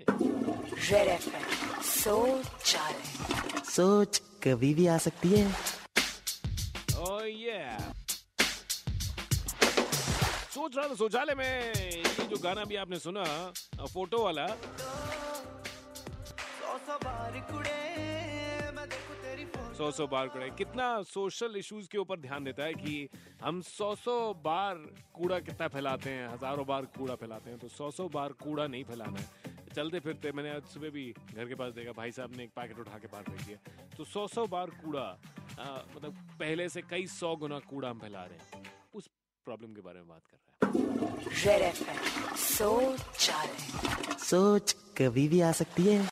Red सोच सोच कभी भी आ सकती है। Oh yeah. सोच रहा था शौचालय में। ये जो गाना भी आपने सुना फ़ोटो वाला। सौ सौ बार कूड़ा। कितना सोशल इश्यूज़ के ऊपर ध्यान देता है कि हम सौ सौ बार कूड़ा कितना फैलाते हैं, हज़ारों बार कूड़ा फैलाते हैं तो सौ सौ बार कूड़ा नहीं फैलाना है। चलते फिरते मैंने आज सुबह भी घर के पास देखा भाई साहब ने एक पैकेट उठा के बाहर फेंक दिया। तो सौ सौ बार कूड़ा आ, मतलब पहले से कई सौ गुना कूड़ा हम फैला रहे हैं। उस प्रॉब्लम के बारे में बात कर रहे हैं। सोच कभी भी आ सकती है।